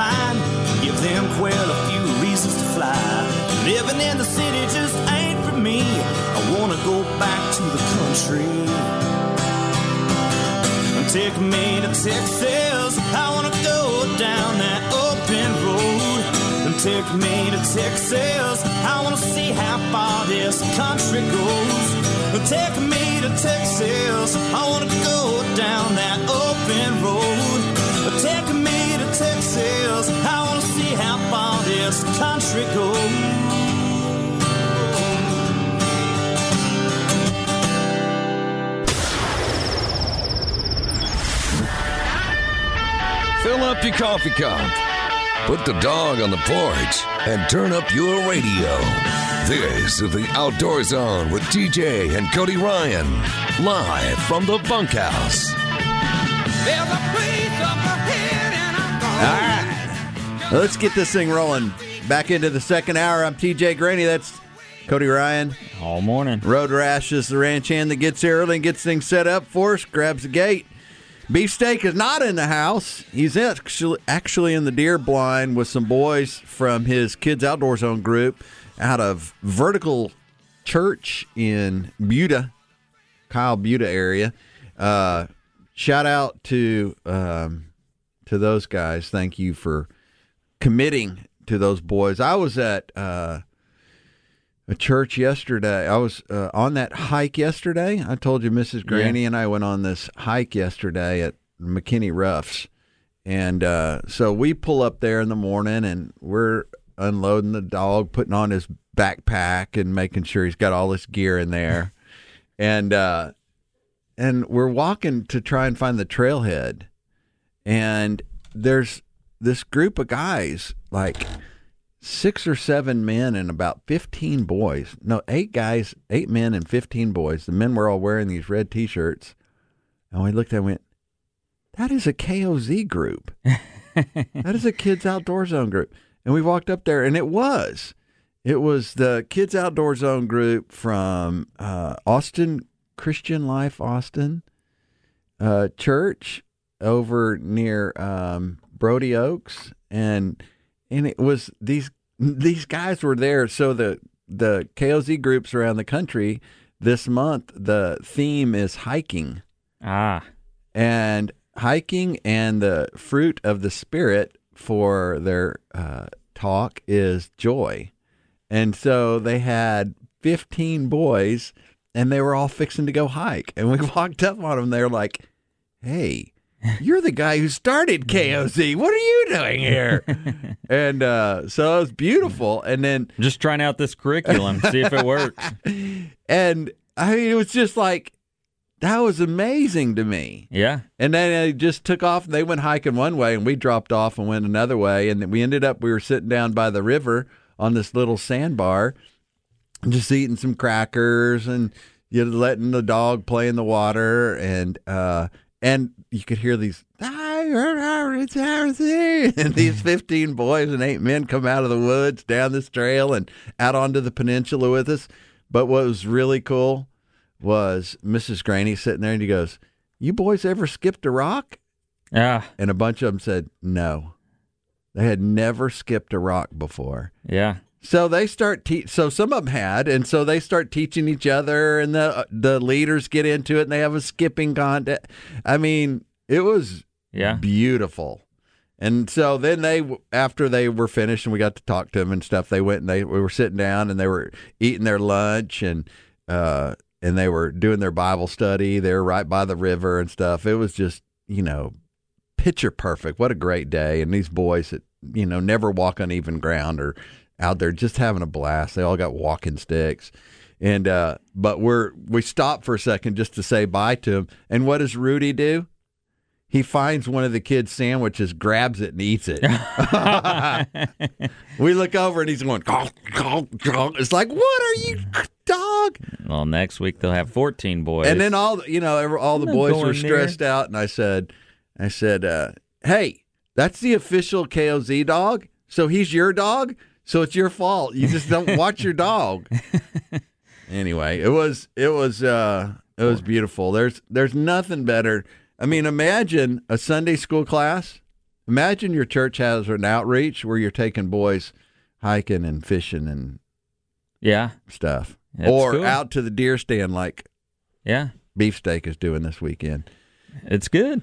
mind. Give them quail a few reasons to fly. Living in the city just ain't for me. I wanna go back to the country. Take me to Texas. I wanna go down that open road. And take me to Texas. I wanna see how far this country goes. Take me to Texas. I wanna go down that open road. Take me Texas. I wanna see how far this country goes. Fill up your coffee cup. Put the dog on the porch and turn up your radio. This is the Outdoor Zone with TJ and Cody Ryan, live from the bunkhouse. All right. Let's get this thing rolling. Back into the second hour. I'm TJ Greaney. That's Cody Ryan. All morning. Road Rash is the ranch hand that gets here early and gets things set up for us, grabs the gate. Beefsteak is not in the house. He's actually actually in the deer blind with some boys from his Kids Outdoor Zone group out of Vertical Church in Buda, Kyle Buda area. Uh, shout out to um, to those guys. Thank you for committing to those boys. I was at uh, a church yesterday. I was uh, on that hike yesterday. I told you Mrs. Greaney and I went on this hike yesterday at McKinney Roughs. And uh, so we pull up there in the morning and we're unloading the dog, putting on his backpack and making sure he's got all his gear in there. and uh, and we're walking to try and find the trailhead. And there's this group of guys, like six or seven men and about 15 boys. No, eight guys, eight men and 15 boys. The men were all wearing these red t shirts. And we looked at and went, that is a KOZ group. that is a Kids Outdoor Zone group. And we walked up there and it was. It was the Kids Outdoor Zone group from uh, Austin Christian Life Austin uh, Church over near um, Brodie Oaks, and and it was these these guys were there. So the the KOZ groups around the country this month, the theme is hiking. Ah, and hiking and the fruit of the spirit for their uh, talk is joy. And so they had 15 boys and they were all fixing to go hike. And we walked up on them. They're like, hey, you're the guy who started KOZ. What are you doing here? and uh, so it was beautiful. And then just trying out this curriculum, see if it works. And I mean, it was just like, that was amazing to me. Yeah. And then they just took off. They went hiking one way, and we dropped off and went another way. And then we ended up, we were sitting down by the river on this little sandbar, just eating some crackers and you know, letting the dog play in the water. And, uh, and you could hear these, and these 15 boys and eight men come out of the woods down this trail and out onto the peninsula with us. But what was really cool was Mrs. Greaney sitting there and he goes, You boys ever skipped a rock? Yeah. And a bunch of them said no. They had never skipped a rock before. Yeah. So they start te- so some of them had and so they start teaching each other and the the leaders get into it and they have a skipping contest. I mean, it was Yeah. beautiful. And so then they, after they were finished and we got to talk to them and stuff, they went and they we were sitting down and they were eating their lunch and uh and they were doing their Bible study. They were right by the river and stuff. It was just you know picture perfect. What a great day! And these boys that you know never walk on even ground or out there just having a blast. They all got walking sticks. And uh but we're we stop for a second just to say bye to him. And what does Rudy do? He finds one of the kids' sandwiches, grabs it, and eats it. we look over and he's going, "Gawk, gawk, gawk." it's like, what are you, dog? Well, next week they'll have 14 boys. And then all you know, all the I'm boys were going there. stressed out, and I said, I said, uh, hey, that's the official KOZ dog. So he's your dog. So it's your fault. You just don't watch your dog. Anyway, it was it was uh it was beautiful. There's there's nothing better. I mean, imagine a Sunday school class. Imagine your church has an outreach where you're taking boys hiking and fishing and Yeah. stuff. That's or cool. out to the deer stand like Yeah. Beefsteak is doing this weekend. It's good.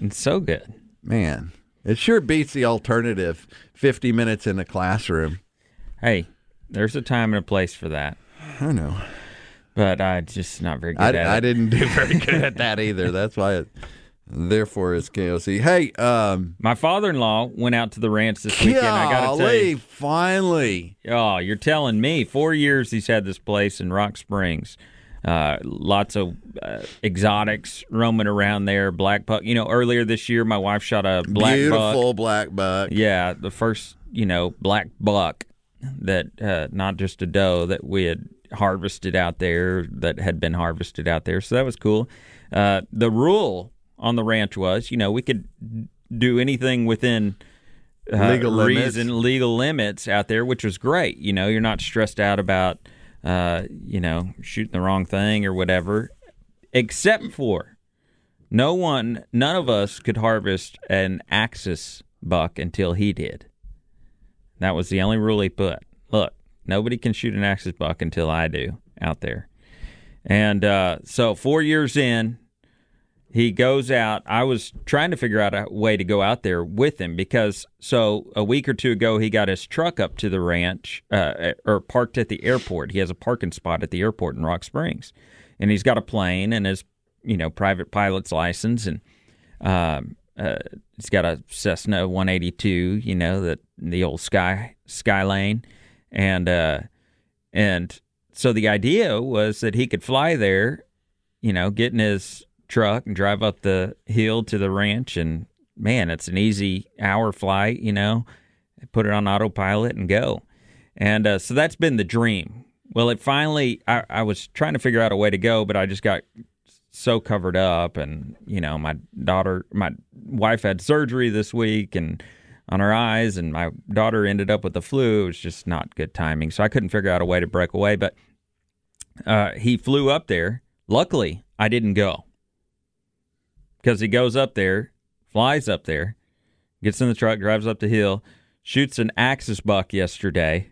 It's so good. Man, it sure beats the alternative 50 minutes in a classroom. Hey, there's a time and a place for that. I know. But I'm just not very good I, at I it. didn't do very good at that either. That's why it, therefore it's KOZ. Hey, um, My father-in-law went out to the ranch this weekend. I got to tell you, finally. oh, you're telling me, four years he's had this place in Rock Springs. Uh, lots of uh, exotics roaming around there. Black buck. You know, earlier this year, my wife shot a black buck. Beautiful black buck. Yeah, the first, you know, black buck that uh, not just a doe that we had harvested out there that had been harvested out there. So that was cool. Uh, the rule on the ranch was, you know, we could do anything within uh, Legal limits. reason, legal limits out there, which was great. You know, you're not stressed out about, uh, you know, shooting the wrong thing or whatever, except for no one, none of us could harvest an axis buck until he did. That was the only rule he put. Look, nobody can shoot an axis buck until I do out there. And uh, so, four years in, he goes out. I was trying to figure out a way to go out there with him because so a week or two ago he got his truck up to the ranch uh, or parked at the airport. He has a parking spot at the airport in Rock Springs, and he's got a plane and his you know private pilot's license and um, uh, he's got a Cessna 182. You know that the old sky Skylane, and uh, and so the idea was that he could fly there, you know, getting his truck and drive up the hill to the ranch. And man, it's an easy hour flight, you know, put it on autopilot and go. And uh, so that's been the dream. Well, it finally, I, I was trying to figure out a way to go, but I just got so covered up. And, you know, my daughter, my wife had surgery this week and on her eyes, and my daughter ended up with the flu. It was just not good timing. So I couldn't figure out a way to break away. But uh, he flew up there. Luckily, I didn't go because he goes up there, flies up there, gets in the truck, drives up the hill, shoots an axis buck yesterday.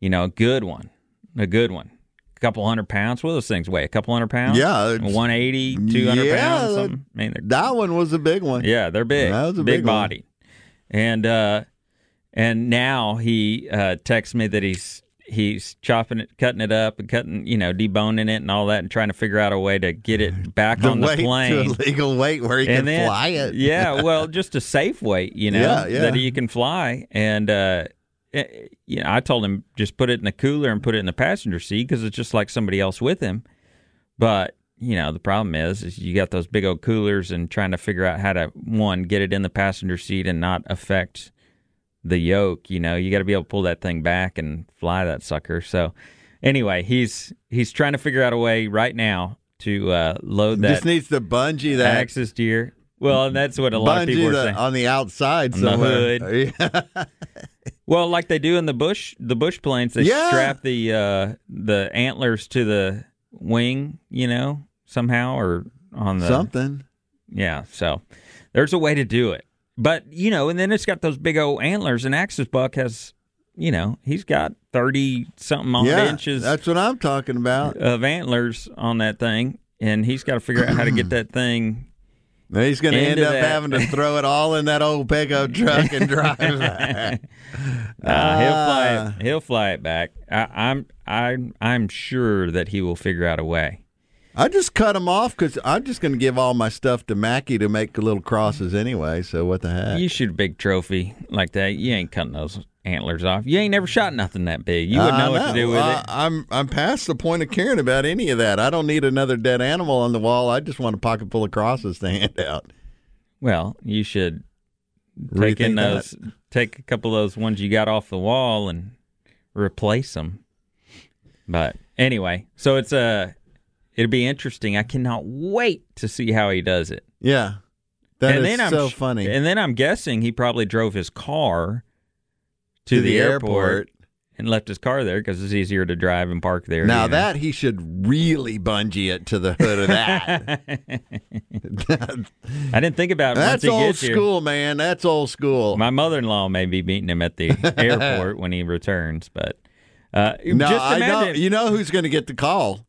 You know, a good one, a good one. A couple hundred pounds. What do those things weigh? A couple hundred pounds? Yeah, it's- 180, 200 Yeah, pounds, something. I mean, That one was a big one. yeah, they're big. That was a big, big body. And uh and now he uh texts me that he's he's chopping it, cutting it up and cutting, you know, deboning it and all that and trying to figure out a way to get it back The on the plane. legal weight where he and can then, fly it. yeah, well, just a safe weight, you know, Yeah, yeah. that he can fly. And uh, eh, you know, I told him just put it in the cooler and put it in the passenger seat because it's just like somebody else with him. But you know, the problem is, is you got those big old coolers and trying to figure out how to one get it in the passenger seat and not affect the yoke. You know, you got to be able to pull that thing back and fly that sucker. So anyway, he's he's trying to figure out a way right now to uh, load that Just needs to bungee that Axis deer. Well, and that's what a lot of people are the, saying. on the outside On the somewhere. Yeah. Well, like they do in the bush, the bush planes, they Yeah. strap the uh, the antlers to the wing, you know, somehow or on the Something. yeah. So there's a way to do it, but you know, and then it's got those big old antlers. And Axis buck has, you know, he's got thirty something odd Yeah, inches that's what I'm talking about. of antlers on that thing, and he's got to figure out how to get that thing Now he's going to end up that. having to throw it all in that old pickup truck and drive back. Uh, he'll fly Ah. it. He'll fly it back. I, I'm I'm I'm sure that he will figure out a way. I just cut them off because I'm just going to give all my stuff to Mackie to make little crosses anyway. So what the heck? You shoot a big trophy like that. You ain't cutting those antlers off. You ain't never shot nothing that big. You wouldn't know what to do with I, it. I'm I'm past the point of caring about any of that. I don't need another dead animal on the wall. I just want a pocket full of crosses to hand out. Well, you should take in Rethink that. those. Take a couple of those ones you got off the wall and replace them. But anyway, so it's a. It'll be interesting. I cannot wait to see how he does it. Yeah, that and is then I'm so funny. And then I'm guessing he probably drove his car to, To the, the airport, airport. and left his car there because it's easier to drive and park there. Now you know. that he should really bungee it to the hood of that. I didn't think about once That's old gets here. school, man. That's old school. My mother-in-law may be meeting him at the airport when he returns, but uh, no, just I know. You know who's going to get the call?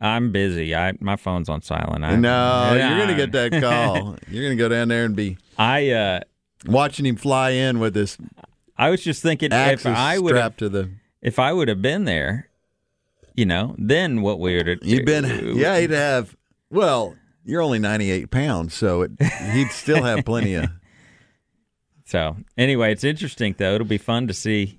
I'm busy. I my phone's on silent. I, No, you're going to get that call. you're going to go down there and be I uh, watching him fly in with this I was just thinking if I would strapped to the. if I would have been there, you know, then what we would You've been, yeah, he'd have. Well, you're only 98 pounds, so it, he'd still have plenty of. So anyway, it's interesting though. It'll be fun to see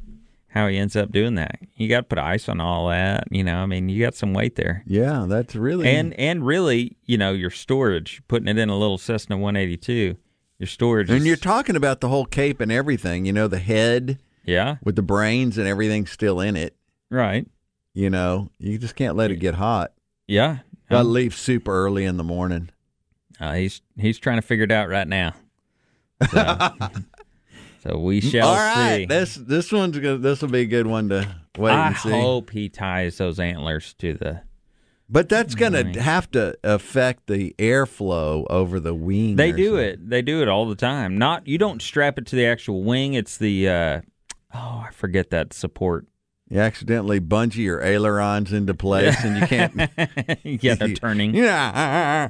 how he ends up doing that. You got to put ice on all that. You know, I mean, you got some weight there, Yeah, that's really. and and really, you know, your storage, putting it in a little Cessna 182, your storage. and is- you're talking about the whole cape and everything. You know, the head yeah, with the brains and everything still in it. right, You know, you just can't let it get hot. yeah. Got to leave super early in the morning. Uh, he's he's trying to figure it out right now. So, so we shall All right, see. this this one's gonna, this will be a good one to wait I and see. I hope he ties those antlers to the. But that's going to have to affect the airflow over the wing. They do something. it. They do it all the time. Not you don't strap it to the actual wing. It's the uh, oh I forget that support. You accidentally bungee your ailerons into place, and you can't. yeah, they're turning. Yeah.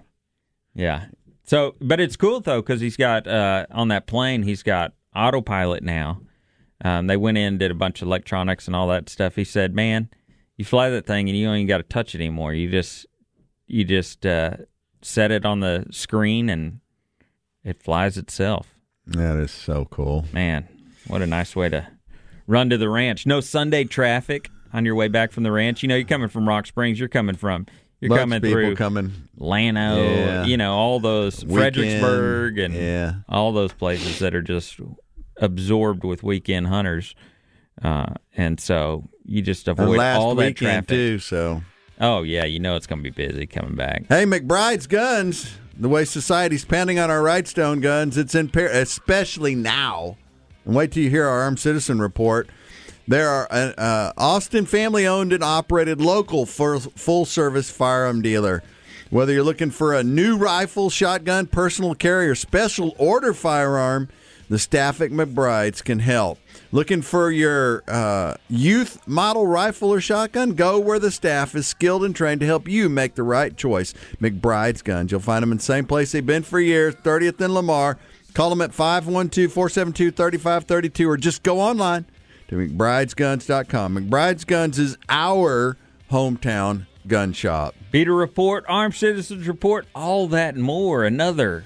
Yeah. So, but it's cool though because he's got uh, on that plane. He's got autopilot now. Um, they went in, did a bunch of electronics and all that stuff. He said, "Man, you fly that thing and you don't even got to touch it anymore. You just you just uh, set it on the screen and it flies itself." That is so cool. Man, what a nice way to run to the ranch. No Sunday traffic on your way back from the ranch. You know, you're coming from Rock Springs. You're coming from you're Lots coming through coming. Llano. Yeah. You know, all those Weekend, Fredericksburg and yeah. all those places that are just absorbed with weekend hunters. Uh, and so you just avoid all that traffic. too. So Oh yeah, you know it's going to be busy coming back. hey, McBride's guns. The way society's pounding on our Rightstone guns, it's in par- especially now. And wait till you hear our armed citizen report. There are uh, uh, Austin family owned and operated local full service firearm dealer. Whether you're looking for a new rifle, shotgun, personal carrier, special order firearm, the staff at McBride's can help. Looking for your uh, youth model rifle or shotgun? Go where the staff is skilled and trained to help you make the right choice. McBride's Guns. You'll find them in the same place they've been for years, 30th and Lamar. Call them at 512 472 3532 or just go online to McBride'sGuns.com. McBride's Guns is our hometown gun shop. PETA report, armed citizens report, all that and more. Another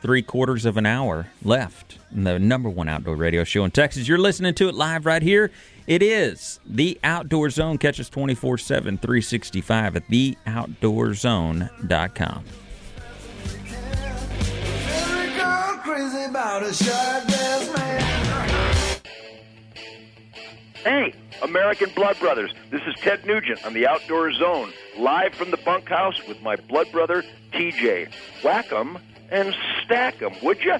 three quarters of an hour left in the number one outdoor radio show in Texas. You're listening to it live right here. It is the Outdoor Zone. Catch us 24 7, 365 at theoutdoorzone.com. Every girl crazy about a short dress man. Hey, American Blood Brothers. This is Ted Nugent on the Outdoor Zone, live from the bunkhouse with my blood brother, TJ. Whack 'em and stack 'em, would you?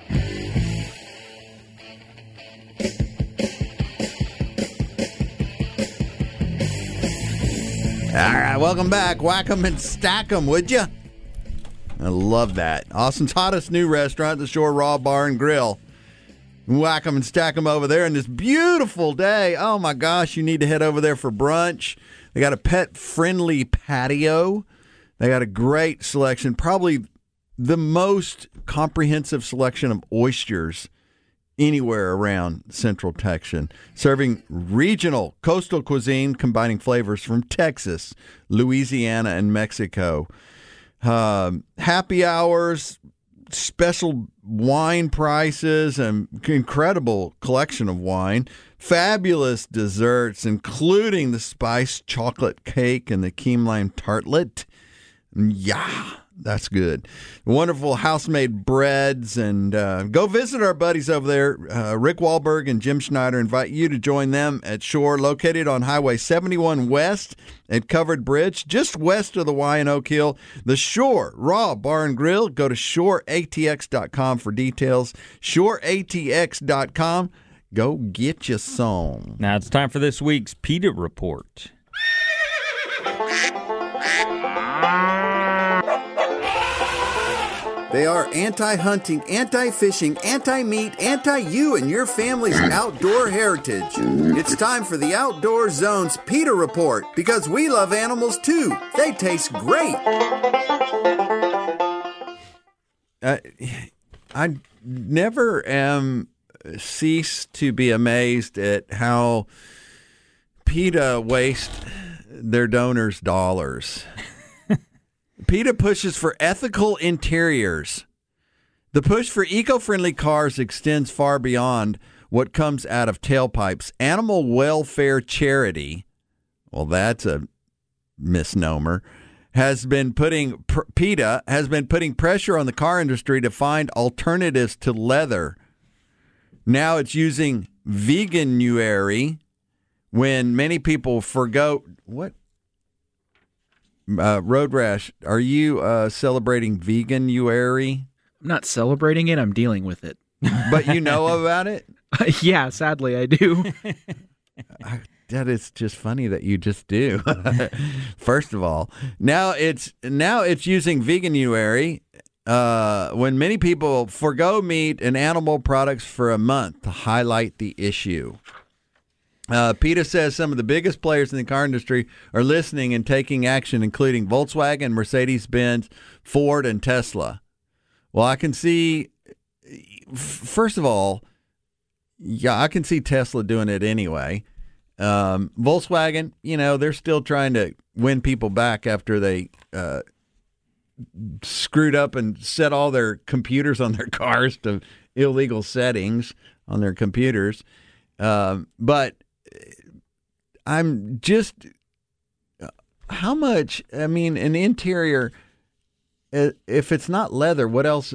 All right, welcome back. Whack 'em and stack 'em, would you? I love that. Austin's hottest new restaurant, the Shore Raw Bar and Grill. Whack 'em and stack 'em over there in this beautiful day. Oh my gosh, you need to head over there for brunch. They got a pet friendly patio. They got a great selection, probably the most comprehensive selection of oysters anywhere around Central Texas, serving regional coastal cuisine combining flavors from Texas, Louisiana, and Mexico. Um, happy hours, special wine prices, and incredible collection of wine. Fabulous desserts, including the spiced chocolate cake and the key lime tartlet. Mm, yeah, that's good. Wonderful house-made breads, and uh, go visit our buddies over there. Uh, Rick Wahlberg and Jim Schneider invite you to join them at Shore, located on Highway 71 West at Covered Bridge, just west of the Y in Oak Hill. The Shore Raw Bar and Grill. Go to shoreatx.com for details. Shoreatx.com. Go get your song. Now it's time for this week's PETA report. They are anti hunting, anti fishing, anti meat, anti you and your family's outdoor heritage. It's time for the Outdoor Zone's PETA Report because we love animals too. They taste great. Uh, I never am cease to be amazed at how PETA waste their donors' dollars. PETA pushes for ethical interiors. The push for eco friendly cars extends far beyond what comes out of tailpipes. Animal welfare charity, well, that's a misnomer, has been putting, PETA has been putting pressure on the car industry to find alternatives to leather. Now it's using veganuary when many people forgo what uh, Road Rash, are you uh, celebrating veganuary? I'm not celebrating it. I'm dealing with it. but you know about it? yeah, sadly, I do. I, that is just funny that you just do. First of all, now it's now it's using veganuary uh, when many people forego meat and animal products for a month to highlight the issue. Uh, PETA says some of the biggest players in the car industry are listening and taking action, including Volkswagen, Mercedes Benz, Ford, and Tesla. Well, I can see, first of all, yeah, I can see Tesla doing it anyway. Um, Volkswagen, you know, they're still trying to win people back after they uh, screwed up and set all their computers on their cars to illegal settings on their computers. Um, but I'm just how much? I mean, an interior. If it's not leather, what else?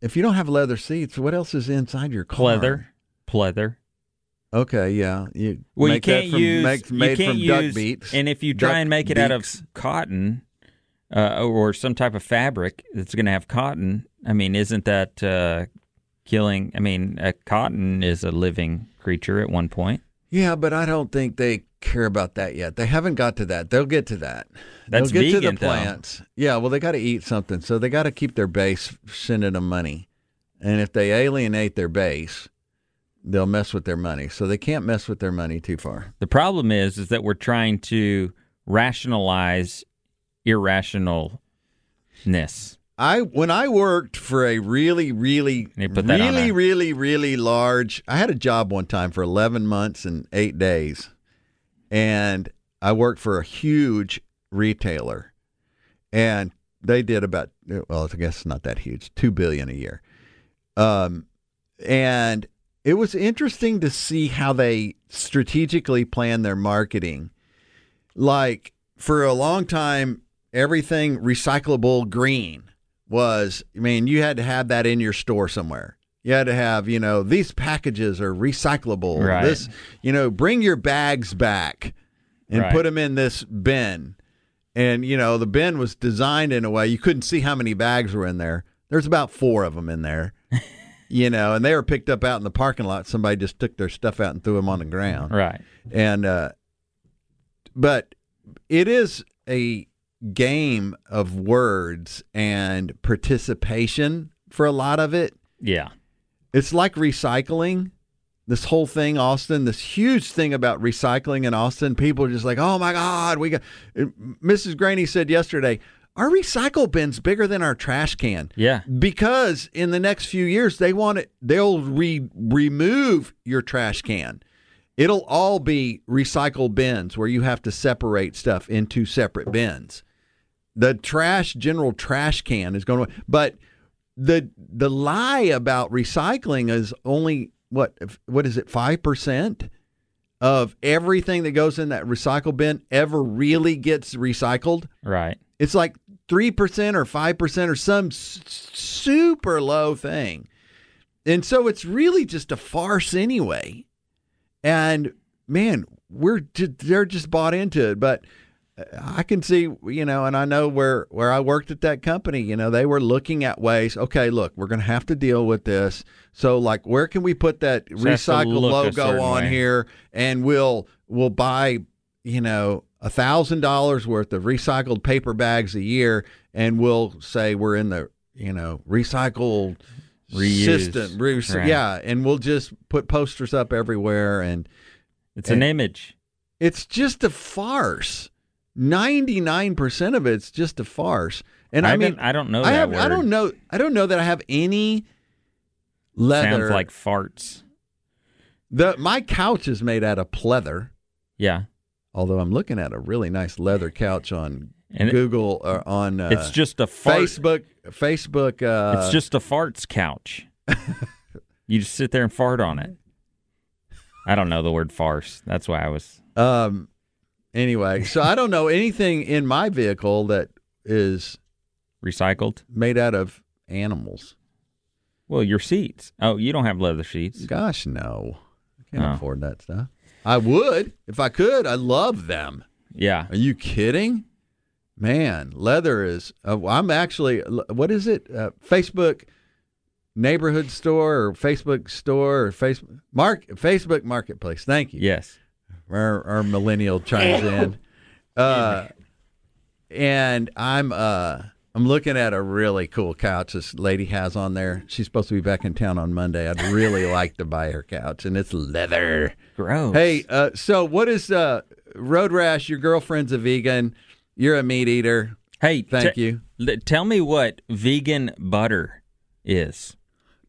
If you don't have leather seats, what else is inside your car? Leather, pleather. Okay, yeah. You well, you can't from, use make, you can't use, beats, and if you try and make it beaks. out of cotton uh, or some type of fabric that's going to have cotton, I mean, isn't that uh, killing? I mean, a cotton is a living creature at one point. Yeah, but I don't think they care about that yet. They haven't got to that. They'll get to that. That's They'll get vegan, to the plants. Though. Yeah, well, they got to eat something, so they got to keep their base sending them money. And if they alienate their base, they'll mess with their money. So they can't mess with their money too far. The problem is, is that we're trying to rationalize irrationalness. I when I worked for a really, really, really, really, really large. I had a job one time for eleven months and eight days, and I worked for a huge retailer, and they did about well, I guess not that huge, two billion a year, um, and it was interesting to see how they strategically plan their marketing. Like for a long time, everything recyclable green was, I mean, you had to have that in your store somewhere. You had to have, you know, these packages are recyclable. Right. This, you know, bring your bags back and right. put them in this bin. And, you know, the bin was designed in a way you couldn't see how many bags were in there. There's about four of them in there, you know, and they were picked up out in the parking lot. Somebody just took their stuff out and threw them on the ground. Right. And, uh, but it is a game of words and participation for a lot of it. Yeah. It's like recycling. This whole thing, Austin, this huge thing about recycling in Austin, people are just like, oh my God, we got. Mrs. Greaney said yesterday, our recycle bin's bigger than our trash can. Yeah. Because in the next few years, they want it, they'll re- remove your trash can. It'll all be recycle bins where you have to separate stuff into separate bins. The trash general trash can is going to but the the lie about recycling is only what what is it 5% of everything that goes in that recycle bin ever really gets recycled. Right. It's like 3% or 5% or some s- super low thing. And so it's really just a farce anyway. And man, we're just, they're just bought into it, but I can see, you know, and I know where where I worked at that company, you know, they were looking at ways. Okay, look, we're going to have to deal with this. So, like, where can we put that recycled logo on way. here, and we'll we'll buy, you know, a thousand dollars worth of recycled paper bags a year, and we'll say we're in the, you know, recycled Reuse. system, Re- Right. yeah, and we'll just put posters up everywhere and. It's an image. It's just a farce. Ninety nine percent of it's just a farce. And I, I mean, I don't know I that have. I don't know. I don't know that I have any leather. Sounds like farts. the my couch is made out of pleather. Yeah. Although I'm looking at a really nice leather couch on And it- Google or on uh, it's just a fart. Facebook. Facebook. Uh, it's just a farts couch. you just sit there and fart on it. I don't know the word farce. That's why I was. Um. Anyway, so I don't know anything in my vehicle that is Recycled? made out of animals. Well, your seats. Oh, you don't have leather seats. Gosh, no. I can't Oh. afford that stuff. I would if I could. I love them. Yeah. Are you kidding? Man, leather is. Uh, I'm actually. What is it? Uh, Facebook neighborhood store or Facebook store or Facebook mark Facebook Marketplace. Thank you. Yes. Our, our millennial chimes in. Uh, and I'm uh I'm looking at a really cool couch this lady has on there. She's supposed to be back in town on Monday. I'd really like to buy her couch, and it's leather. Gross. Hey, uh, so what is uh, Road Rash? Your girlfriend's a vegan. You're a meat eater. Hey, Thank te- you. l- tell me what vegan butter is.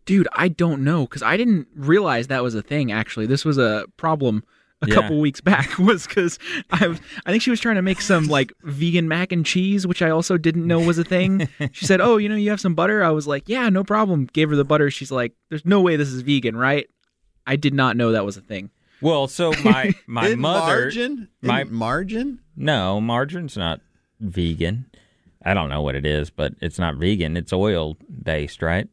Dude, I don't know because I didn't realize that was a thing. Actually, this was a problem a Yeah. couple weeks back. Was because I was- I think she was trying to make some like vegan mac and cheese, which I also didn't know was a thing. she said, "Oh, you know, you have some butter." I was like, "Yeah, no problem." Gave her the butter. She's like, "There's no way this is vegan, right?" I did not know that was a thing. Well, so my my In mother. margin. In my- margin. No, margarine's not vegan. I don't know what it is, but it's not vegan. It's oil based, right?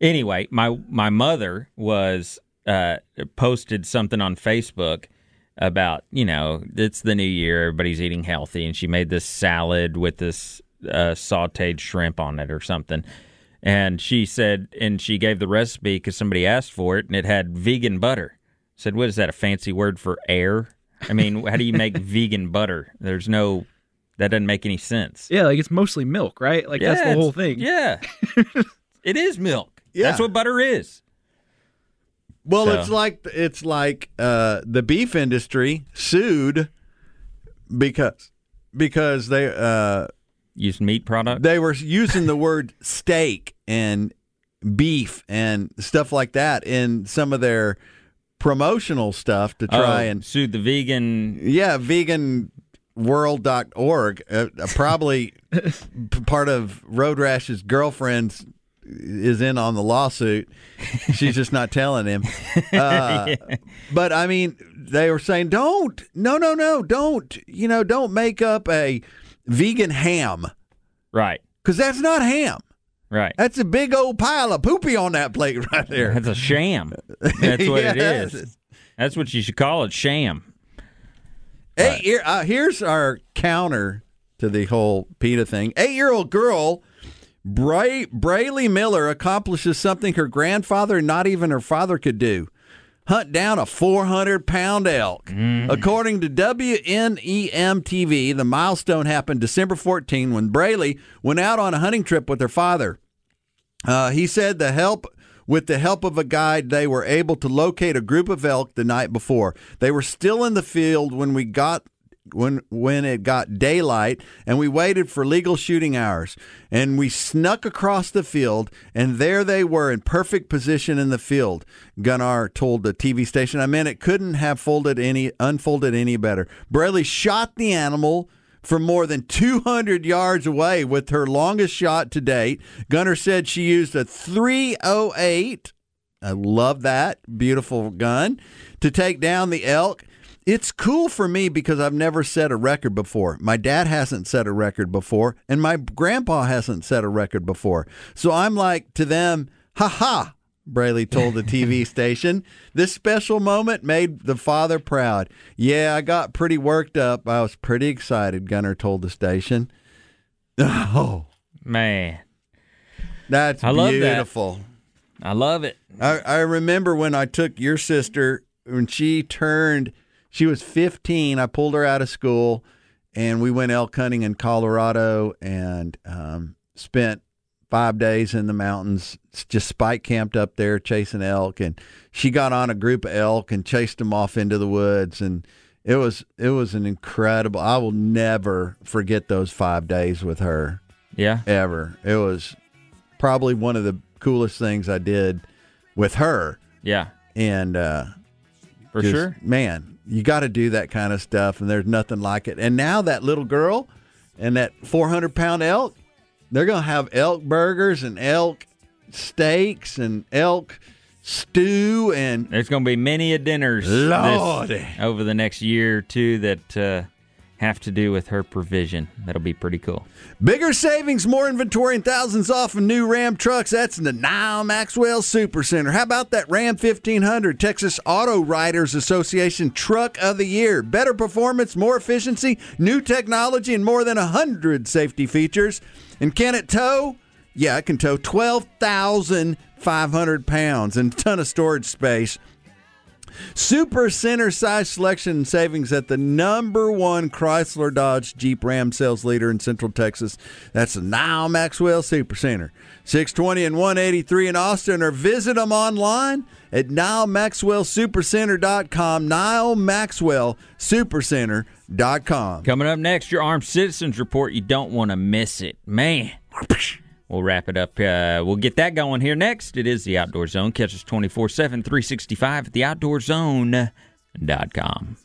Anyway, my my mother was uh, posted something on Facebook about you know it's the new year, everybody's eating healthy, and she made this salad with this uh, sautéed shrimp on it or something. And she said, and she gave the recipe because somebody asked for it, and it had vegan butter. said, what is that? A fancy word for air? I mean, how do you make vegan butter? There's no, that doesn't make any sense. Yeah, like it's mostly milk, right? Like that's the whole thing. Yeah, it is milk. Yeah. That's what butter is. Well, So- it's like it's like uh, the beef industry sued because because they uh, Use meat product. they were using the word steak and beef and stuff like that in some of their promotional stuff to try oh, and sued the vegan. yeah veganworld.org uh, uh, probably p- part of road rash's girlfriend's is in on the lawsuit she's just not telling him uh, but i mean they were saying don't no no no don't you know don't make up a vegan ham Right, because that's not ham right. that's a big old pile of poopy on that plate right there That's a sham. That's what it is. That's what you should call it, sham. Hey, here, uh, here's our counter to the whole PETA thing. Eight-year-old girl Bray, Brayley Miller accomplishes something her grandfather and not even her father could do. Hunt down a 400 pound elk. According to WNEM TV, the milestone happened December 14 when Brayley went out on a hunting trip with her father. Uh, he said the help with the help of a guide, they were able to locate a group of elk the night before. They were still in the field when we got when when it got daylight and we waited for legal shooting hours and we snuck across the field and there they were in perfect position in the field gunnar told the tv station i mean it couldn't have folded any unfolded any better Brayley shot the animal from more than 200 yards away with her longest shot to date. Gunner said she used a 308. I love that. Beautiful gun to take down the elk. It's cool for me because I've never set a record before. My dad hasn't set a record before, and my grandpa hasn't set a record before. So I'm like to them, ha ha, Braley told the TV station. This special moment made the father proud. Yeah, I got pretty worked up. I was pretty excited, Gunner told the station. Oh, Man, that's I love that. I love it. I, I remember when I took your sister when she turned, she was 15. I pulled her out of school and we went elk hunting in Colorado and um, spent five days in the mountains, just spike camped up there chasing elk. And she got on a group of elk and chased them off into the woods. And it was it was an incredible. I will never forget those five days with her Yeah. ever. It was probably one of the coolest things I did with her. Yeah. And uh, For sure. man, you got to do that kind of stuff, and there's nothing like it. And now that little girl and that 400 pound elk, they're gonna have elk burgers and elk steaks and elk stew and There's going to be many a dinners this- over the next year or two that uh, have to do with her provision. That'll be pretty cool. Bigger savings, more inventory, and thousands off of new Ram trucks. That's in the Nyle Maxwell Super Center. How about that Ram 1500, Texas Auto Writers Association Truck of the Year? Better performance, more efficiency, new technology, and more than 100 safety features. And can it tow? Yeah, it can tow 12,500 pounds and a ton of storage space. Super center size selection and savings at the number one Chrysler Dodge Jeep Ram sales leader in Central Texas. That's the Nyle Maxwell Super Center. 620 and 183 in Austin, or visit them online at NyleMaxwellSupercenter.com. NyleMaxwellSupercenter.com. Coming up next, your Armed Citizens Report. You don't want to miss it. Man. We'll wrap it up. Uh, we'll get that going here next. It is the Outdoor Zone. Catch us 24 7, 365 at theoutdoorzone.com.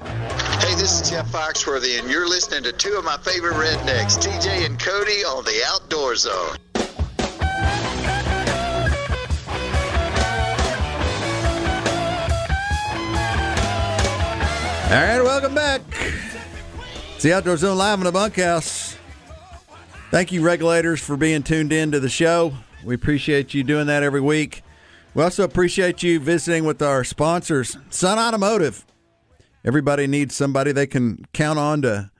Hey, this is Jeff Foxworthy, and you're listening to two of my favorite rednecks, TJ and Cody, on the Outdoor Zone. All right, welcome back. It's the Outdoor Zone live in the bunkhouse. Thank you, regulators, for being tuned in to the show. We appreciate you doing that every week. We also appreciate you visiting with our sponsors, Sun Automotive. Everybody needs somebody they can count on to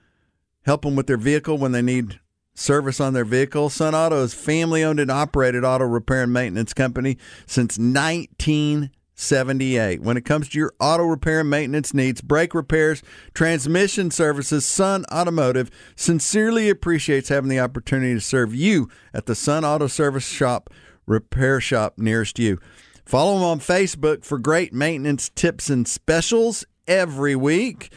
help them with their vehicle when they need service on their vehicle. Sun Auto is family owned and operated auto repair and maintenance company since 1978. When it comes to your auto repair and maintenance needs, brake repairs, transmission services, Sun Automotive sincerely appreciates having the opportunity to serve you at the Sun Auto Service Shop repair shop nearest you. Follow them on Facebook for great maintenance tips and specials every week.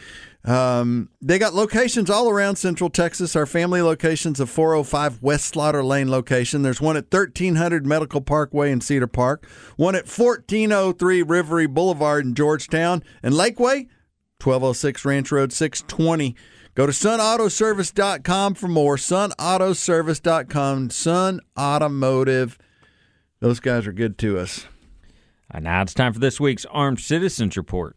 Um, they got locations all around Central Texas. Our family locations of 405 West Slaughter Lane location. There's one at 1300 Medical Parkway in Cedar Park, one at 1403 Rivery Boulevard in Georgetown, and Lakeway, 1206 Ranch Road 620. Go to sunautoservice.com for more. Sunautoservice.com. Sun Automotive. Those guys are good to us. And now it's time for this week's Armed Citizens Report.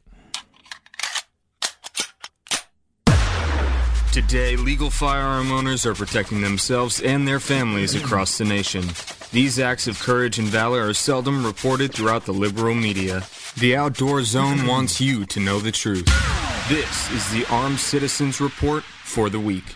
Today, legal firearm owners are protecting themselves and their families across the nation. These acts of courage and valor are seldom reported throughout the liberal media. The Outdoor Zone wants you to know the truth. This is the Armed Citizens Report for the week.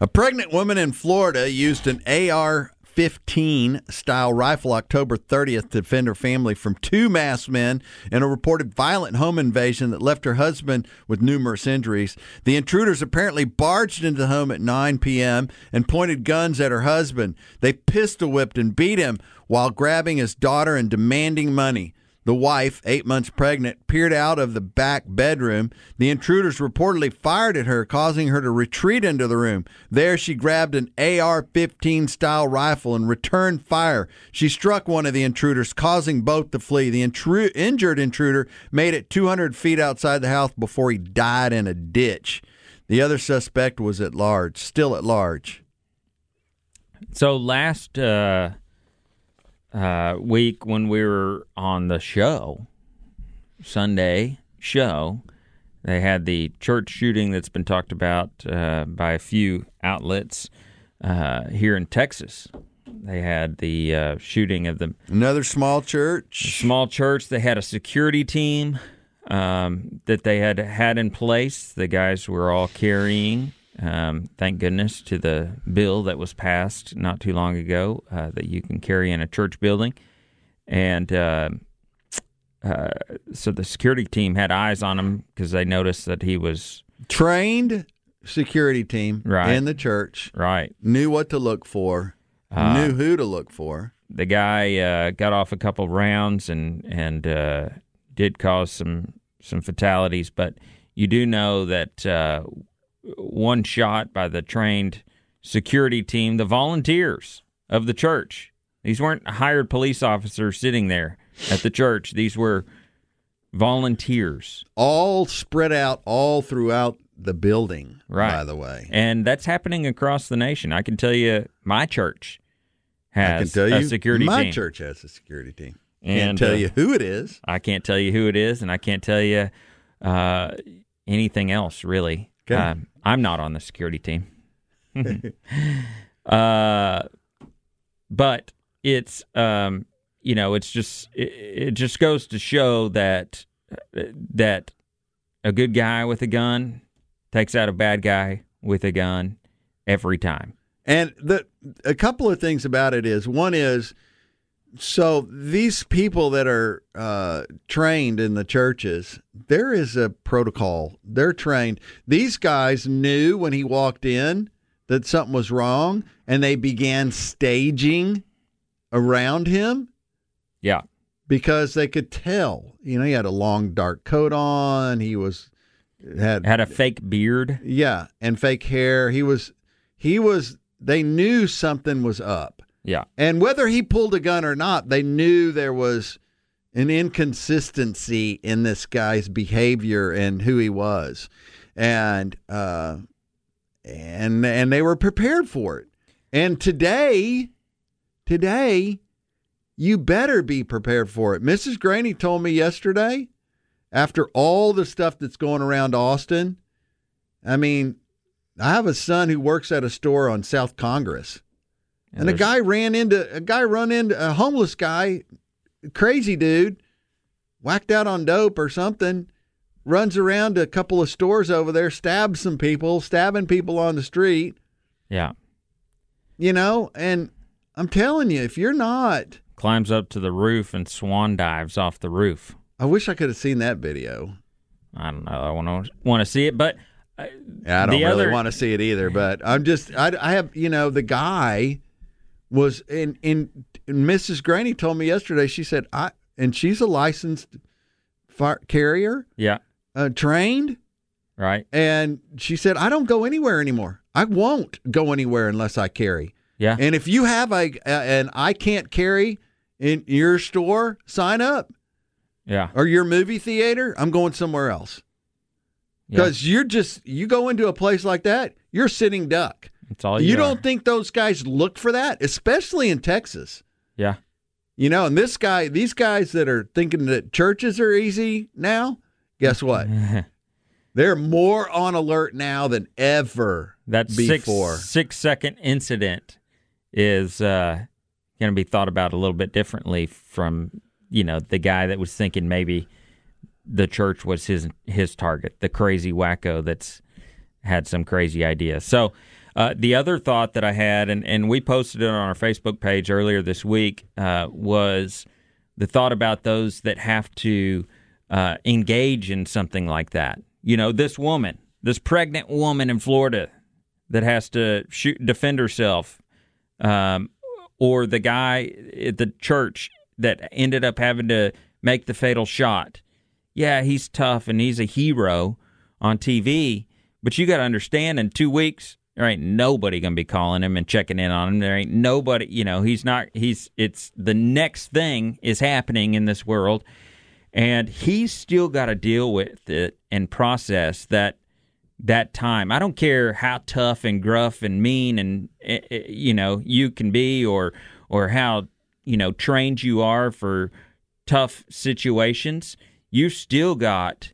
A pregnant woman in Florida used an AR 15 style rifle October 30th to defend her family from two masked men in a reported violent home invasion that left her husband with numerous injuries. The intruders apparently barged into the home at 9 p.m. and pointed guns at her husband. They pistol whipped and beat him while grabbing his daughter and demanding money. The wife, eight months pregnant, peered out of the back bedroom. The intruders reportedly fired at her, causing her to retreat into the room. There, she grabbed an AR 15 style rifle and returned fire. She struck one of the intruders, causing both to flee. The intru- injured intruder made it 200 feet outside the house before he died in a ditch. The other suspect was at large, still at large. So last uh, uh, week when we were on the show, Sunday show, They had the church shooting that's been talked about uh, by a few outlets uh, here in Texas. They had the uh, shooting of the Another small church. small church. They had a security team um, that they had had in place. The guys were all carrying, um, thank goodness, to the bill that was passed not too long ago uh, that you can carry in a church building. And uh, uh, so the security team had eyes on him because they noticed that he was Trained security team Right. in the church. right. Knew what to look for. Uh, knew who to look for. the guy uh, got off a couple rounds and and uh, did cause some some fatalities, but you do know that uh, one shot by the trained security team, the volunteers of the church. These weren't hired police officers sitting there at the church. These were volunteers, All spread out all throughout the building, Right. by the way. and that's happening across the nation. I can tell you, my church I can has tell a you, security my team. church has a security team. And, Can't tell uh, you who it is. I can't tell you who it is, and I can't tell you uh, anything else really. Okay. Um, I'm not on the security team. uh, but it's um, you know, it's just it, it just goes to show that that a good guy with a gun takes out a bad guy with a gun every time. And the a couple of things about it is one is so these people that are uh, trained in the churches, there is a protocol. They're trained. These guys knew when he walked in that something was wrong, and they began staging around him Yeah, because they could tell. You know, he had a long dark coat on. He was had had a fake beard. yeah, and fake hair. He was he was they knew something was up. Yeah, And whether he pulled a gun or not, they knew there was an inconsistency in this guy's behavior and who he was. And uh and and they were prepared for it. And today today you better be prepared for it. Mrs. Greaney told me yesterday after all the stuff that's going around Austin, I mean, I have a son who works at a store on South Congress. And a guy ran into a guy run into a homeless guy, crazy dude, whacked out on dope or something, runs around to a couple of stores over there, stabs some people, stabbing people on the street, Yeah, you know, and I'm telling you, if you're not climbs up to the roof and swan dives off the roof. I wish I could have seen that video. I don't know. I want to want to see it, but uh, Yeah, I don't really other- want to see it either, but I'm just I, I have you know the guy was in in Mrs. Greaney told me yesterday. She said I and she's a licensed fire carrier, yeah, uh, trained, right. and she said I don't go anywhere anymore. I won't go anywhere unless I carry. Yeah, And if you have a, a an I can't carry in your store, sign up yeah, or your movie theater. I'm going somewhere else yeah. because you're just you go into a place like that, you're sitting duck. It's all you you, don't think those guys look for that, especially in Texas. Yeah, You know, and this guy, these guys that are thinking that churches are easy now, guess what? They're more on alert now than ever that before. six six second incident is uh, going to be thought about a little bit differently from you know the guy that was thinking maybe the church was his his target, the crazy wacko that's had some crazy idea. So uh, the other thought that I had, and, and we posted it on our Facebook page earlier this week, uh, was the thought about those that have to uh, engage in something like that. You know, this woman, this pregnant woman in Florida that has to shoot, defend herself, um, or the guy at the church that ended up having to make the fatal shot. Yeah, he's tough and he's a hero on TV, but you got to understand in two weeks, there ain't nobody to be calling him and checking in on him. There ain't nobody, you know, he's not, he's, it's the next thing is happening in this world. And he's still got to deal with it and process that that time. I don't care how tough and gruff and mean and eh, eh, you know you can be, or or how you know trained you are for tough situations. You still got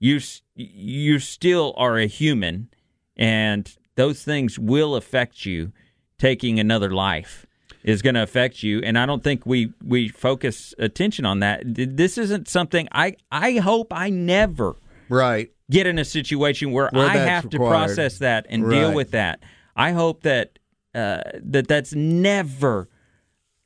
you you still are a human, and those things will affect you. Taking another life is going to affect you, and I don't think we we focus attention on that. This isn't something I I hope I never Right. get in a situation where, Where I have to process that and deal with that. I hope that uh, that that's never.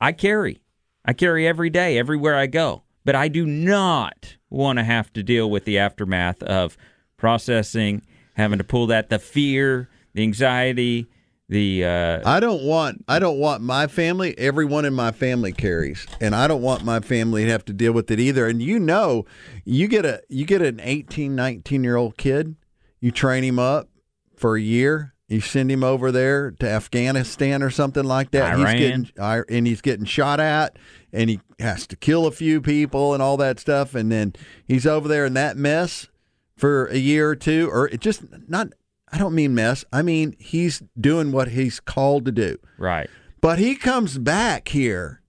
I carry, I carry every day, everywhere I go, but I do not want to have to deal with the aftermath of processing, having to pull that, the fear, the anxiety, the uh, I don't want I don't want my family, everyone in my family carries. And I don't want my family to have to deal with it either. And you know, you get a you get an 18, 19 year old kid, you train him up for a year, you send him over there to Afghanistan or something like that. Iran. He's getting I- and he's getting shot at and he has to kill a few people and all that stuff and then he's over there in that mess for a year or two or it just not I don't mean mess. I mean he's doing what he's called to do. right. But he comes back here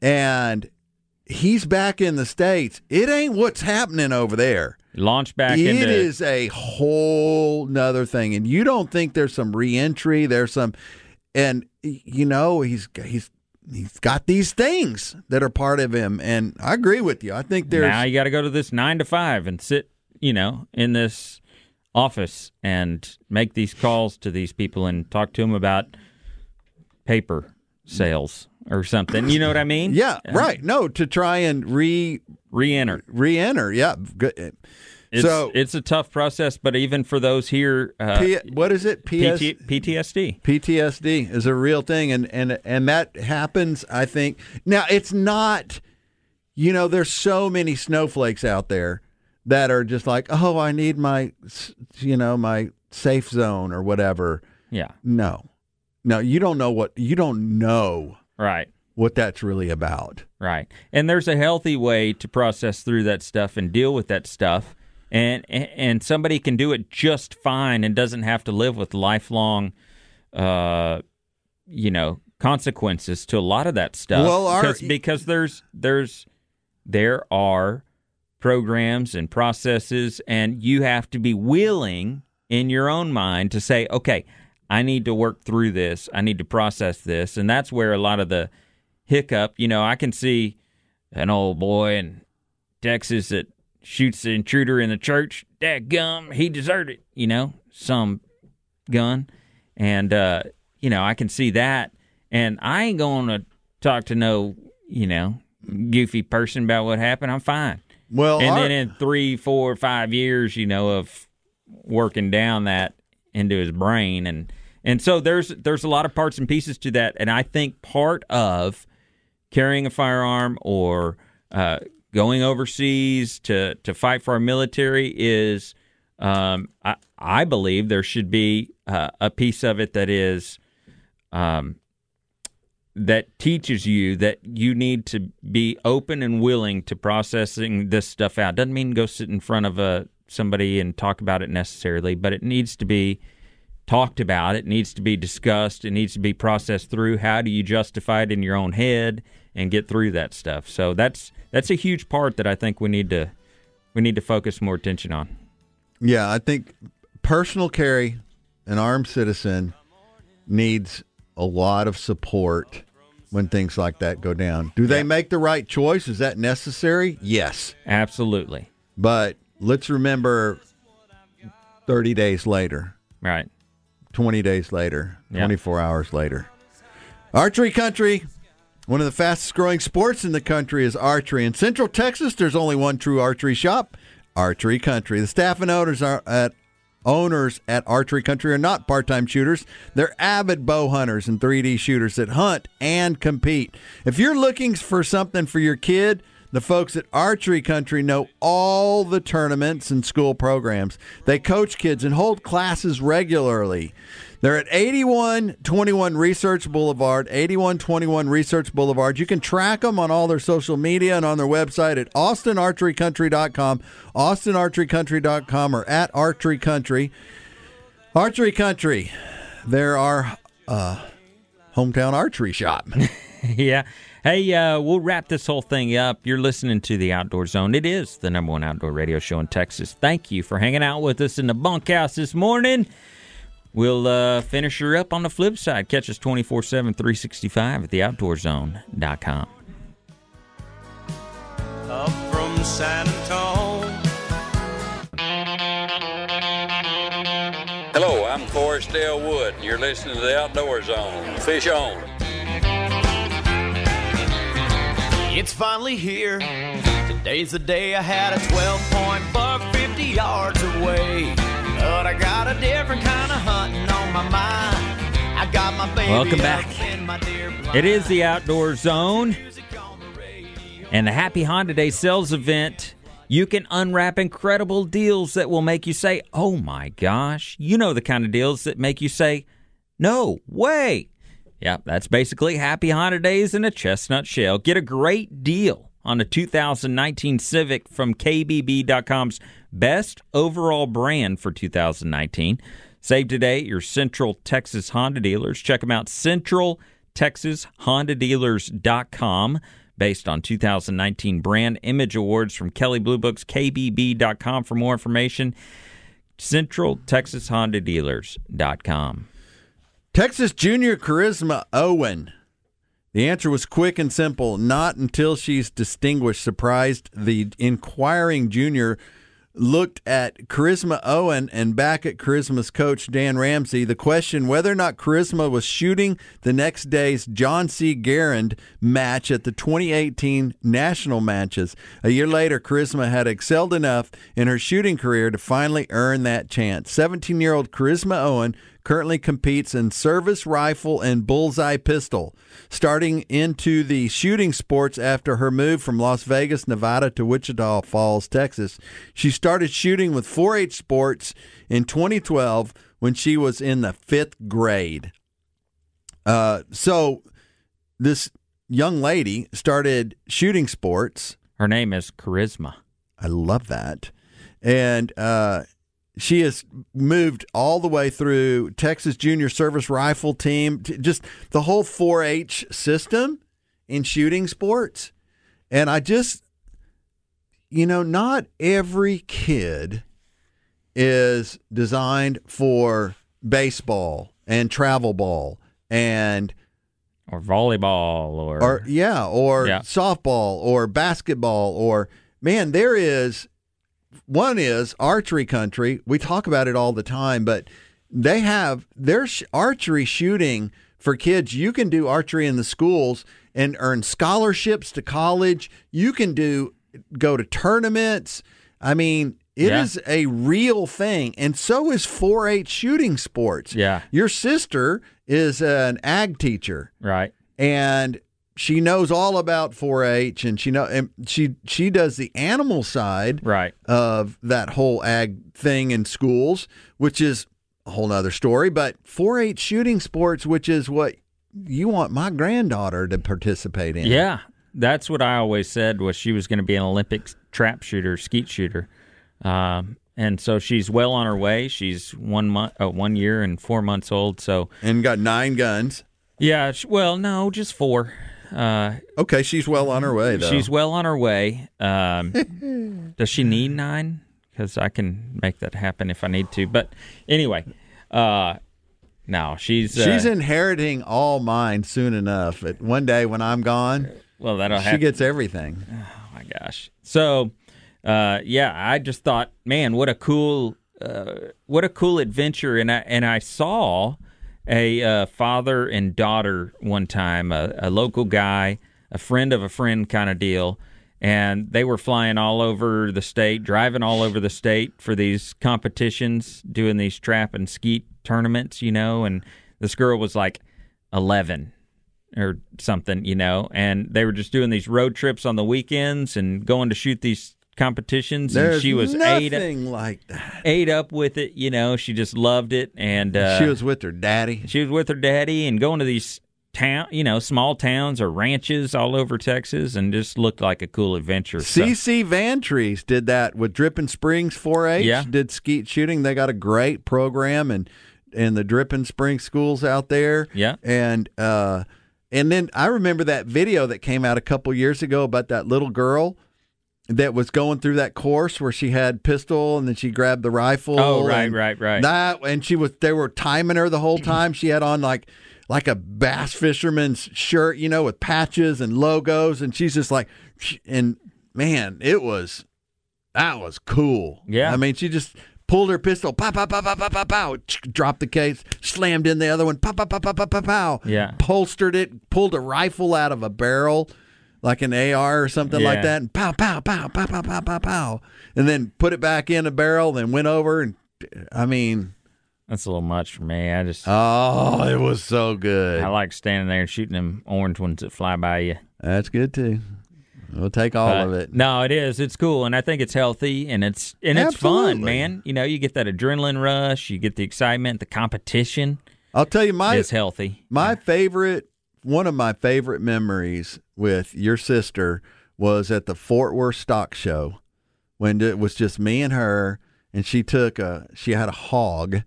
and he's back in the States. It ain't what's happening over there. Launch back It into is a whole nother thing. And you don't think there's some reentry, there's some and you know, he's he's he's got these things that are part of him. And I agree with you. I think there's now you got to go to this nine to five and sit, you know, in this office and make these calls to these people and talk to them about paper sales or something. You know what I mean? yeah, right. No, to try and re Re-enter. re-enter. Yeah. Good. It's, so it's a tough process, but even for those here, uh, P, what is it? PS, PT, PTSD. PTSD is a real thing, and and and that happens. I think now it's not. You know, there's so many snowflakes out there that are just like, oh, I need my, you know, my safe zone or whatever. Yeah, No, no, you don't know what you don't know right. what that's really about. Right. And there's a healthy way to process through that stuff and deal with that stuff. And and somebody can do it just fine and doesn't have to live with lifelong uh you know, consequences to a lot of that stuff. Well, our- because because there's there's there are programs and processes and you have to be willing in your own mind to say, "Okay, I need to work through this. I need to process this." And that's where a lot of the hiccup. You know, I can see an old boy in Texas that shoots the intruder in the church. That gum, he deserted. You know, some gun, and uh, you know, I can see that, and I ain't going to talk to no, you know, goofy person about what happened. I'm fine. Well, and our- then in three, four, five years, you know, of working down that into his brain, and and so there's there's a lot of parts and pieces to that, and I think part of carrying a firearm or uh, going overseas to to fight for our military is, um, I, I believe there should be uh, a piece of it that is. Um, that teaches you that you need to be open and willing to processing this stuff out. Doesn't mean go sit in front of a somebody and talk about it necessarily, but it needs to be talked about. It needs to be discussed. It needs to be processed through. How do you justify it in your own head and get through that stuff? So that's that's a huge part that I think we need to we need to focus more attention on. Yeah, I think personal carry, an armed citizen needs a lot of support when things like that go down. Do they make the right choice? Is that necessary? Yes. Absolutely. But let's remember 30 days later, Right. 20 days later, Yeah. 24 hours later. Archery country. One of the fastest growing sports in the country is archery. In Central Texas, there's only one true archery shop, Archery Country. The staff and owners are at owners at Archery Country are not part-time shooters. They're avid bow hunters and 3D shooters that hunt and compete. If you're looking for something for your kid, the folks at Archery Country know all the tournaments and school programs. They coach kids and hold classes regularly. They're at 8121 Research Boulevard, 8121 Research Boulevard. You can track them on all their social media and on their website at austinarcherycountry.com, austinarcherycountry.com, or at Archery Country. Archery Country, there are uh, hometown archery shop. yeah. Hey, uh, we'll wrap this whole thing up. You're listening to the Outdoor Zone. It is the number one outdoor radio show in Texas. Thank you for hanging out with us in the bunkhouse this morning. We'll uh, finish her up on the flip side. Catch us 24 7, 365 at theoutdoorzone.com. Up from San Antonio. Hello, I'm Forrest Dale Wood, and you're listening to the Outdoor Zone. Fish on. It's finally here. Today's the day I had a 12 point buck 50 yards away. But I got a different kind of hunting on my mind. I got my baby Welcome back. in my deer blind. It is the Outdoor Zone and the Happy Honda Day sales event. You can unwrap incredible deals that will make you say, Oh my gosh. You know the kind of deals that make you say, No way. Yeah, that's basically Happy Honda Days in a chestnut shell. Get a great deal on a 2019 Civic from KBB.com's best overall brand for 2019. Save today at your Central Texas Honda dealers. Check them out, centraltexashondadealers.com, based on 2019 Brand Image Awards from Kelley Blue Books, KBB.com for more information. centraltexashondadealers.com. Texas Junior Charisma Owen. The answer was quick and simple. Not until she's distinguished. Surprised the inquiring junior looked at Charisma Owen and back at Charisma's coach Dan Ramsey. The question whether or not Charisma was shooting the next day's John C. Garand match at the 2018 national matches. A year later, Charisma had excelled enough in her shooting career to finally earn that chance. 17 year old Charisma Owen currently competes in service rifle and bullseye pistol, starting into the shooting sports after her move from Las Vegas, Nevada to Wichita Falls, Texas. She started shooting with 4 H Sports in 2012 when she was in the fifth grade. Uh, so this young lady started shooting sports. Her name is Charisma. I love that. And uh, she has moved all the way through Texas Junior Service Rifle Team, just the whole 4 H system in shooting sports. And I just, you know, not every kid is designed for baseball and travel ball and Or volleyball or, or yeah, or Yeah. softball or basketball or man, there is one is archery country. We talk about it all the time, but they have their sh- archery shooting for kids. You can do archery in the schools and earn scholarships to college. You can do go to tournaments. I mean, it is Yeah. a real thing, and so is 4-H shooting sports. Yeah. Your sister is an ag teacher right. and she knows all about 4-H, and she know and she she does the animal side Right. of that whole ag thing in schools, which is a whole nother story. But 4-H shooting sports, which is what you want my granddaughter to participate in. Yeah, that's what I always said was she was going to be an Olympic trap shooter, skeet shooter, um, and so she's well on her way. She's one month, uh, one year and four months old. So and got nine guns. yeah, well, no, just four. Uh, Okay, she's well on her way though. she's well on her way. Um, does she need nine? Because I can make that happen if I need to. But anyway, uh, no, she's uh, she's inheriting all mine soon enough. One day when I'm gone, well. That'll she happen. gets everything. Oh my gosh. So, uh, yeah, I just thought, man, what a cool, uh, what a cool adventure, and I and I saw a uh, father and daughter one time, a, a local guy, a friend of a friend kind of deal. And they were flying all over the state, driving all over the state for these competitions, doing these trap and skeet tournaments, you know. And this girl was like 11 or something, you know, and they were just doing these road trips on the weekends and going to shoot these competitions. and she was ate, nothing like that. ate up with it, you know. She just loved it, and uh, she was with her daddy. she was with her daddy and going to these town, you know, small towns or ranches all over Texas, and just looked like a cool adventure. So- CC Vantrees did that with Dripping Springs 4-H. Yeah. Did skeet shooting. They got a great program and in the Dripping Springs schools out there. Yeah. And uh, and then I remember that video that came out a couple years ago about that little girl that was going through that course where she had pistol and then she grabbed the rifle. Oh, right, right, right. That and she was they were timing her the whole time. She had on like like a bass fisherman's shirt, you know, with patches and logos, and she's just like, and man, it was that was cool. Yeah. I mean, she just pulled her pistol, pow, pow, pow, pow, pow, pow, pow, dropped the case, slammed in the other one, pow, pow, pow, pow, pow, pow, pow. Yeah. Holstered it, pulled a rifle out of a barrel, like an AR or something like that, and pow, pow, pow, pow, pow, pow, pow, pow. And then put it back in a barrel, then went over and, I mean, That's a little much for me. I just oh, it was so good. I like standing there and shooting them orange ones that fly by you. That's good too. We'll take all But, of it. No, it is. It's cool, and I think it's healthy, and it's and it's fun, man. You know, you get that adrenaline rush, you get the excitement, the competition I'll tell you my is healthy. My favorite, one of my favorite memories with your sister was at the Fort Worth Stock Show when it was just me and her, and she took a, she had a hog.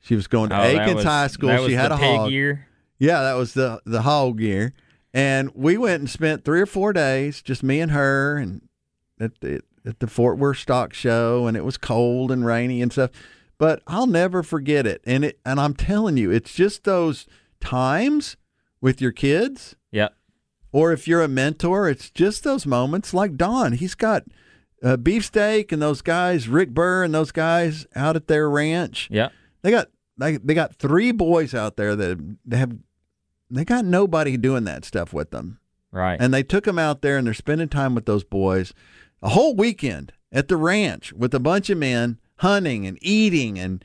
She was going to Oh, Akins was- High School. she had a hog. year? Yeah, that was the the hog year, and we went and spent three or four days, just me and her, and at the at the Fort Worth Stock Show, and it was cold and rainy and stuff. But I'll never forget it, and it and I'm telling you, it's just those times with your kids, Yep. or if you're a mentor, it's just those moments like Don. He's got uh, beefsteak and those guys, Rick Burr and those guys out at their ranch. Yep. They got they, they got three boys out there that they have they got nobody doing that stuff with them. Right. And they took them out there and they're spending time with those boys a whole weekend at the ranch with a bunch of men hunting and eating and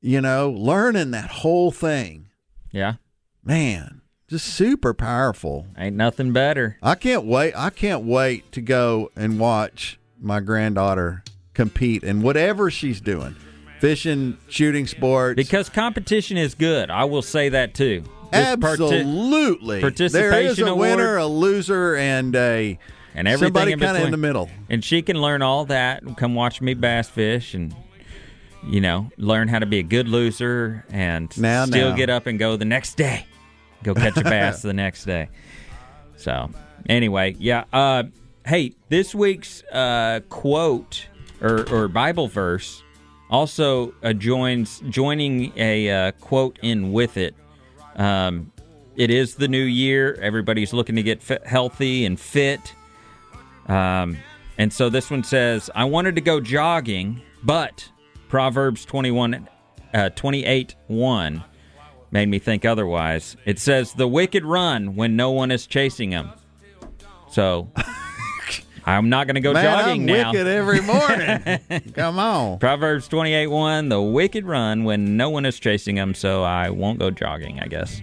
you know, learning that whole thing. yeah. Man, just super powerful. Ain't nothing better. I can't wait. I can't wait to go and watch my granddaughter compete in whatever she's doing. Fishing, shooting sports. Because competition is good. I will say that too. This parti- Absolutely. participation there is a award- winner, a loser, and a and everything somebody kind of in the middle. And she can learn all that. and Come watch me bass fish and you know learn how to be a good loser and Now, still now. get up and go the next day. Go catch a bass the next day. So anyway, yeah. Uh, hey, this week's uh, quote or, or Bible verse also uh, joins joining a uh, quote in with it. Um, it is the new year. Everybody's looking to get fit, healthy and fit. Um, and so this one says, I wanted to go jogging, but Proverbs 21, uh, 28 1 made me think otherwise. It says, The wicked run when no one is chasing them. So I'm not going to go Man, jogging I'm now. wicked every morning. Come on. Proverbs 28 1, the wicked run when no one is chasing them, so I won't go jogging, I guess.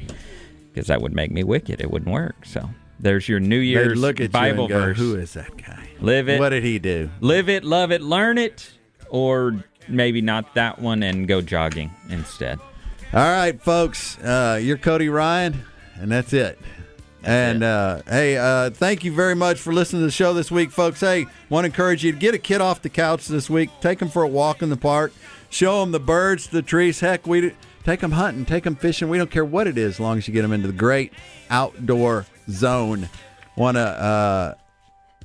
Because that would make me wicked. It wouldn't work. So there's your New Year's look at Bible you and go, verse. Who is that guy? Live it. What did he do? Live it, love it, learn it, or maybe not that one and go jogging instead. All right, folks. Uh, you're Cody Ryan, and that's it. and Uh, hey, uh, thank you very much for listening to the show this week, folks. Hey, want to encourage you to get a kid off the couch this week. Take them for a walk in the park. Show them the birds, the trees. Heck, we take them hunting, take them fishing. We don't care what it is, as long as you get them into the great outdoor zone. Want to uh,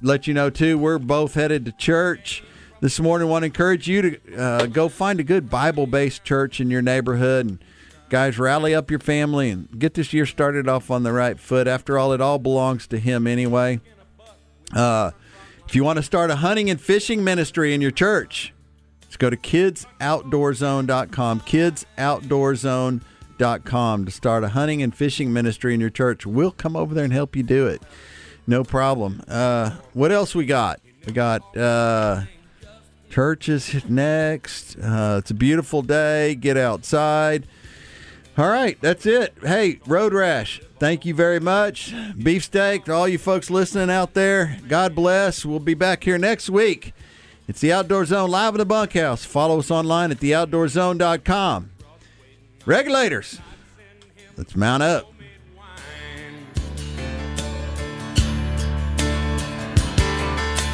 let you know too, we're both headed to church this morning. Want to encourage you to uh, go find a good Bible-based church in your neighborhood and guys rally up your family and get this year started off on the right foot. After all, it all belongs to Him anyway. Uh, if you want to start a hunting and fishing ministry in your church, let's go to kidsoutdoorzone.com. Kidsoutdoorzone.com to start a hunting and fishing ministry in your church. We'll come over there and help you do it. No problem. Uh, what else we got? We got uh, churches next. Uh, it's a beautiful day. Get outside. All right, that's it. Hey, Road Rash, thank you very much. Beefsteak, to all you folks listening out there, God bless. We'll be back here next week. It's the Outdoor Zone live in the bunkhouse. Follow us online at theoutdoorzone.com. Regulators, let's mount up.